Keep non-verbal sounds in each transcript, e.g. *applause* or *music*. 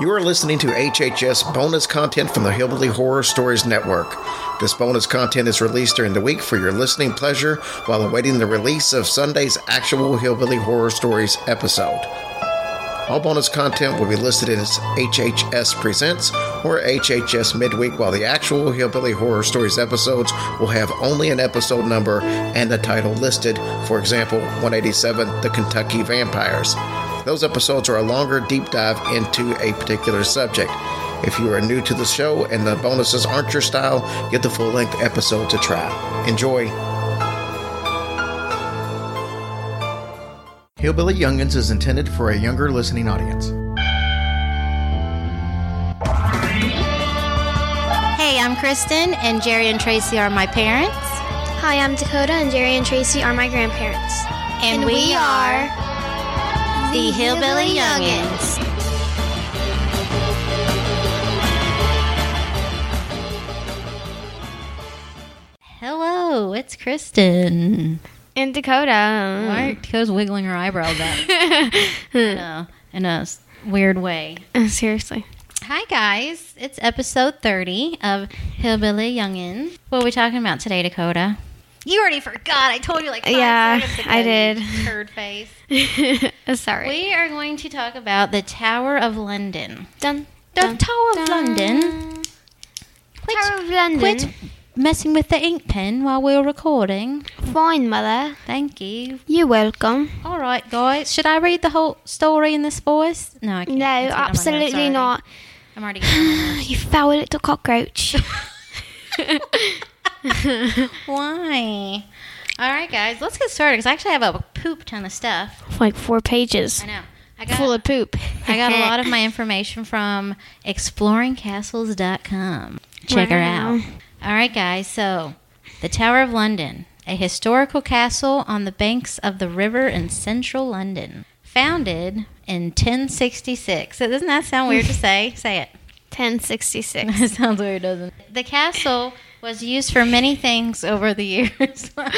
You are listening to HHS bonus content from the Hillbilly Horror Stories Network. This bonus content is released during the week for your listening pleasure while awaiting the release of Sunday's actual Hillbilly Horror Stories episode. All bonus content will be listed as HHS Presents or HHS Midweek, while the actual Hillbilly Horror Stories episodes will have only an episode number and the title listed. For example, 187 The Kentucky Vampires. Those episodes are a longer deep dive into a particular subject. If you are new to the show and the bonuses aren't your style, get the full length episode to try. Enjoy. Hillbilly Youngins is intended for a younger listening audience. Hey, I'm Kristen, and Jerry and Tracy are my parents. Hi, I'm Dakota, and Jerry and Tracy are my grandparents. And, we, are the Hillbilly Youngins. Hello, it's Kristen. And Dakota. Why Dakota's wiggling her eyebrows up? *laughs* in, a, in a s- weird way. Uh, *laughs* Seriously. Hi, guys. It's episode 30 of Hillbilly Youngin. What are we talking about today, Dakota? You already forgot. I told you like five Yeah, ago. I did. Turd face. *laughs* Uh, Sorry. We are going to talk about the Tower of London. Dun, The dun, Tower of dun. London. Quit, Tower of London. quit messing with the ink pen while we're recording. Fine, Mother. Thank you. You're welcome. All right, guys. Should I read the whole story in this voice? No, I can't. No, It's getting on my nerves absolutely not. I'm already getting on my nerves. You foul little cockroach. *laughs* *laughs* Why? All right, guys. Let's get started because I actually have a poop ton of stuff. like four pages. I know. I got Full of poop. I got a *laughs* lot of my information from exploringcastles.com. Check her out. All right, guys. So, the Tower of London, a historical castle on the banks of the river in central London, founded in 1066. So doesn't that sound weird to say? *laughs* Say it. 1066. It sounds weird, doesn't it? The castle was used for many things over the years. *laughs* Stop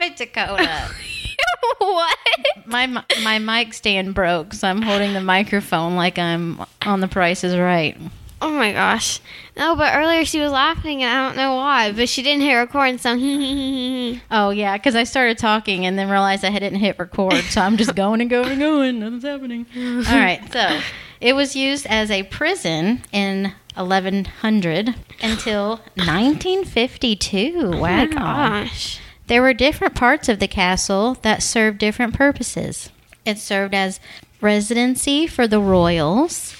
it, Dakota. *laughs* what? My my mic stand broke, so I'm holding the microphone like I'm on The Price is Right. Oh my gosh. No, but earlier she was laughing and I don't know why, but she didn't hit record, so *laughs* Oh yeah, because I started talking and then realized I didn't hit record, so I'm just going and going and going. Nothing's happening. All right, so it was used as a prison in 1100 until 1952. Wow. Oh gosh. There were different parts of the castle that served different purposes. It served as residency for the royals.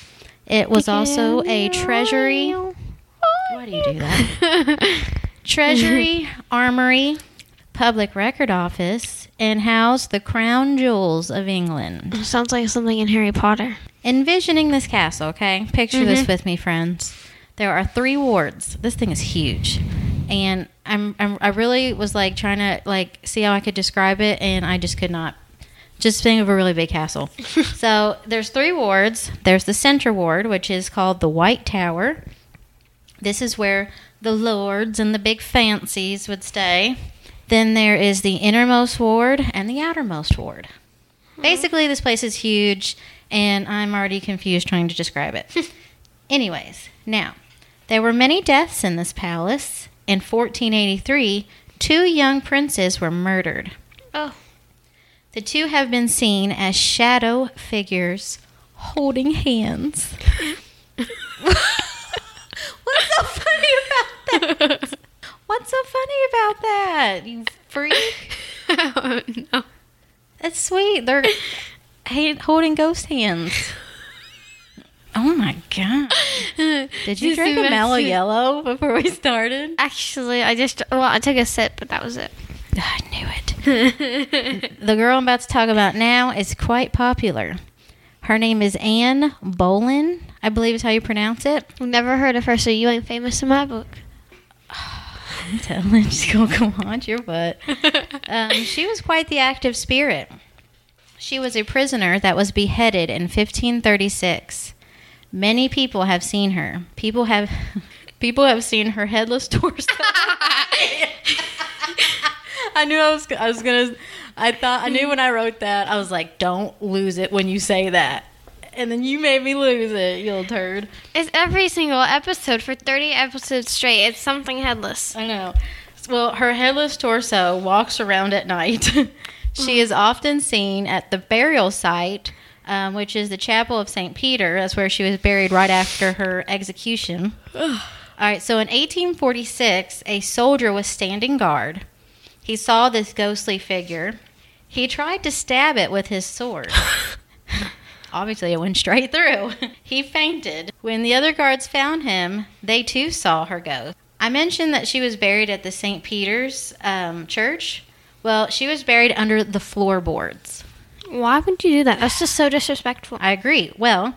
It was also a treasury. Why do you do that? *laughs* treasury, *laughs* armory, public record office, and housed the crown jewels of England. Sounds like something in Harry Potter. Envisioning this castle, okay? Picture this mm-hmm. with me, friends. There are three wards. This thing is huge, and I'm, I'm I really was like trying to like see how I could describe it, and I just could not. Just think of a really big castle. *laughs* so there's three wards. There's the center ward, which is called the White Tower. This is where the lords and the big fancies would stay. Then there is the innermost ward and the outermost ward. Hmm. Basically, this place is huge, and I'm already confused trying to describe it. *laughs* Anyways, now, there were many deaths in this palace. In 1483, two young princes were murdered. Oh. The two have been seen as shadow figures holding hands. *laughs* What's so funny about that? *laughs* What's so funny about that? You freak. *laughs* oh, no. That's sweet. They're ha- holding ghost hands. *laughs* Oh my god! Did you drink a mellow yellow before we started? Actually, I just, well, I took a sip, but that was it. I knew it. the girl I'm about to talk about now is quite popular. Her name is Anne Boleyn. I believe is how you pronounce it. Never heard of her, so you ain't famous in my book. I'm telling you, she's gonna go haunt your butt. *laughs* Um, she was quite the active spirit. She was a prisoner that was beheaded in 1536. Many people have seen her. People have *laughs* people have seen her headless *laughs* torso. I knew I was I was gonna I thought I knew when I wrote that I was like, don't lose it when you say that. And then you made me lose it, you little turd. It's every single episode for 30 episodes straight. It's something headless. I know. Well, her headless torso walks around at night. *laughs* she is often seen at the burial site, um, which is the chapel of St. Peter. That's where she was buried right after her execution. All right, so in 1846, a soldier was standing guard. He saw this ghostly figure. He tried to stab it with his sword. *laughs* Obviously, it went straight through. *laughs* he fainted. When the other guards found him, they too saw her ghost. I mentioned that she was buried at the St. Peter's um, church. Well, she was buried under the floorboards. Why would you do that? That's just so disrespectful. I agree. Well,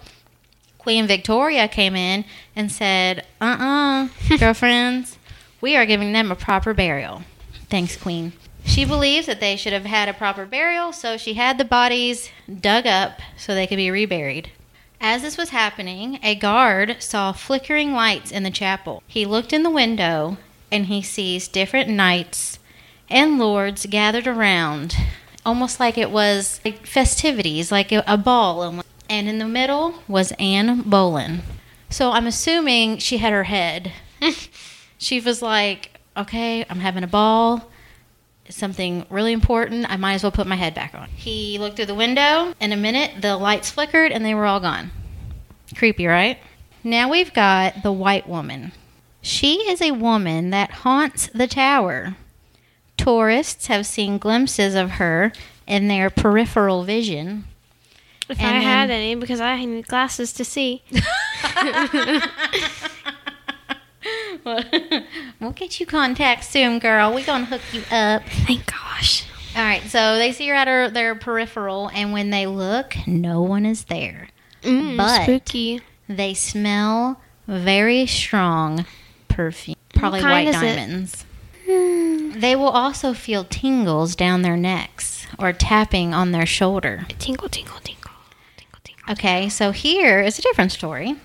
Queen Victoria came in and said, uh uh *laughs* girlfriends, we are giving them a proper burial. Thanks, Queen. She believes that they should have had a proper burial, so she had the bodies dug up so they could be reburied. As this was happening, a guard saw flickering lights in the chapel. He looked in the window and he sees different knights and lords gathered around, almost like it was festivities, like a, a ball. And in the middle was Anne Boleyn. So I'm assuming she had her head. *laughs* she was like, okay, I'm having a ball. Something really important. I might as well put my head back on. He looked through the window. In a minute, the lights flickered and they were all gone. Creepy, right? Now we've got the white woman. She is a woman that haunts the tower. Tourists have seen glimpses of her in their peripheral vision. If And I had any, because I need glasses to see. *laughs* *laughs* *laughs* we'll get you contacts soon, girl. We're gonna hook you up. Thank gosh. All right, so they see her at her their peripheral, and when they look, no one is there. Mm, But- spooky. They smell very strong perfume, probably white diamonds. They will also feel tingles down their necks or tapping on their shoulder. Tingle, tingle, tingle, tingle, tingle. Okay, so here is a different story.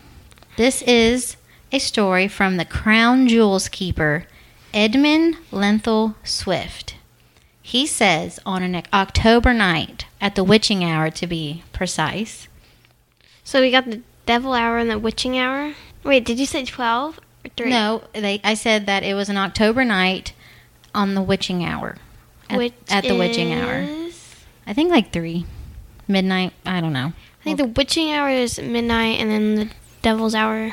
This is a story from the Crown Jewels keeper, Edmund Lenthal Swifte. He says on an October night, at the witching hour to be precise, So we got the devil hour and the witching hour. Wait, did you say twelve or three? No, they. I said that it was an October night on the witching hour. At, at the witching hour. I think like three, midnight. I don't know. I think the witching hour is midnight, and then the devil's hour,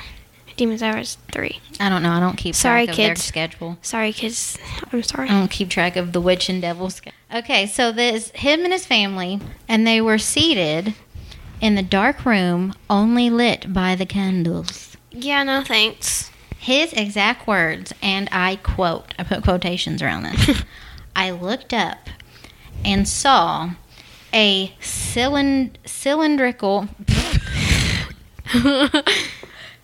demon's hour is three. I don't know. I don't keep Sorry, track of their kids. schedule. Sorry, kids. I'm sorry. I don't keep track of the witch and devil. schedule. Okay, so this him and his family, and they were seated in the dark room, only lit by the candles. Yeah, no thanks. His exact words, and I quote, I put quotations around this. *laughs* I looked up and saw a cylind- cylindrical. *laughs* *laughs*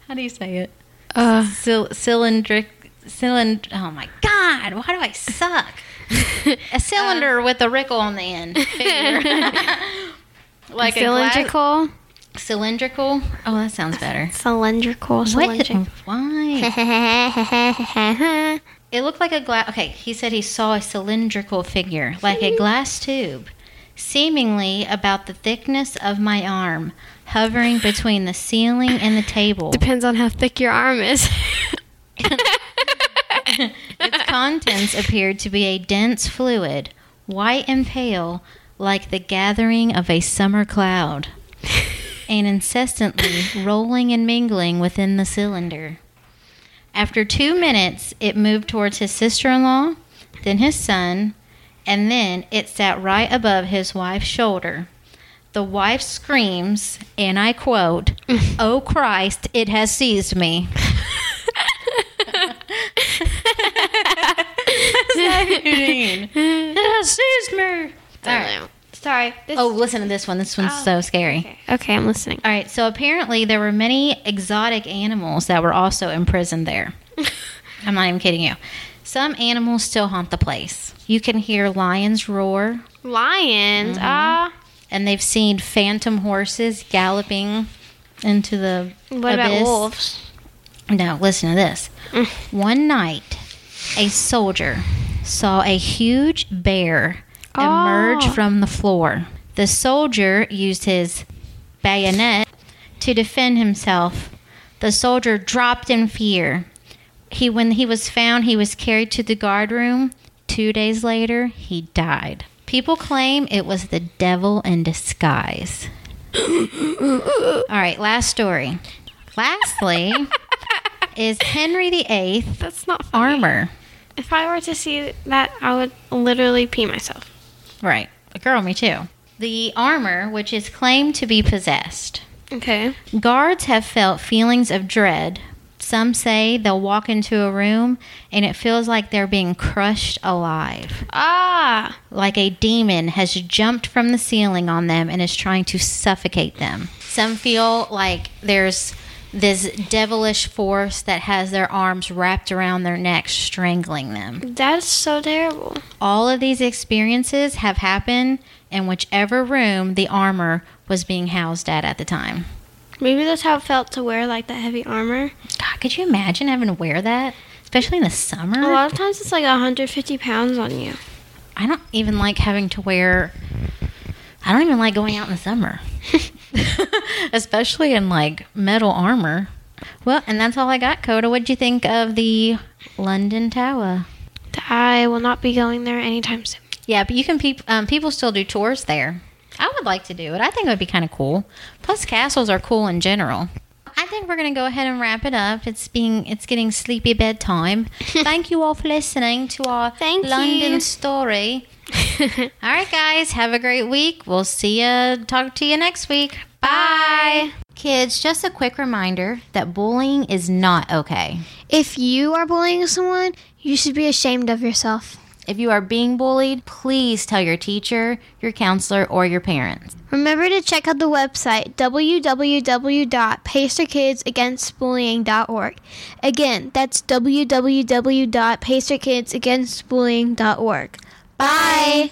How do you say it? Uh, Cyl- cylindric. Cylind. Oh my God! Why do I suck? *laughs* a cylinder with a rickle on the end. *laughs* Like a glass- cylindrical. cylindrical. Oh, that sounds better. *laughs* Cylindrical. Cylindrical. Why? It looked like a glass. Okay, he said he saw a cylindrical figure, like a glass tube, seemingly about the thickness of my arm, hovering between the ceiling and the table. Depends on how thick your arm is. *laughs* *laughs* Its contents appeared to be a dense fluid, white and pale, like the gathering of a summer cloud, and incessantly rolling and mingling within the cylinder. After two minutes, it moved towards his sister in law, then his son, and then it sat right above his wife's shoulder. The wife screams, and I quote, *laughs* Oh Christ, it has seized me. *laughs* *laughs* It has seized me. All right. Sorry. This Oh, listen to this one. This one's Oh, so scary. okay. okay, I'm listening. All right, so apparently there were many exotic animals that were also imprisoned there. I'm not even kidding you. Some animals still haunt the place. You can hear lions roar, Lions. Ah. And they've seen phantom horses galloping into the what about wolves? Now listen to this. Mm. One night, a soldier saw a huge bear emerge Oh. from the floor. The soldier used his bayonet to defend himself. The soldier dropped in fear. He when he was found, he was carried to the guard room. 2 days later, he died. People claim it was the devil in disguise. *coughs* All right, last story. Lastly, *laughs* is Henry VIII That's not funny. armor. If I were to see that, I would literally pee myself. Right. Girl, me too. The armor, which is claimed to be possessed. Okay. Guards have felt feelings of dread. Some say they'll walk into a room and it feels like they're being crushed alive. Ah. Like a demon has jumped from the ceiling on them and is trying to suffocate them. Some feel like there's this devilish force that has their arms wrapped around their necks, strangling them. That's so terrible. All of these experiences have happened in whichever room the armor was being housed at at the time. Maybe that's how it felt to wear like that heavy armor. God, could you imagine having to wear that? Especially in the summer? A lot of times it's like 150 pounds on you. I don't even like having to wear. I don't even like going out in the summer, *laughs* *laughs* especially in like metal armor. Well, and that's all I got, Coda. What'd you think of the London Tower? I will not be going there anytime soon. Yeah, but you can peop- um, people still do tours there. I would like to do it. I think it would be kind of cool. Plus, castles are cool in general. I think we're gonna go ahead and wrap it up. It's being it's getting sleepy bedtime. *laughs* Thank you all for listening to our Thank London you. story. *laughs* all right, guys, have a great week. We'll see you. Talk to you next week. Bye. Kids, just a quick reminder that bullying is not okay. If you are bullying someone, you should be ashamed of yourself. If you are being bullied, please tell your teacher, your counselor, or your parents. Remember to check out the website www.pacerkidsagainstbullying.org. Again, that's www.pacerkidsagainstbullying.org. Bye.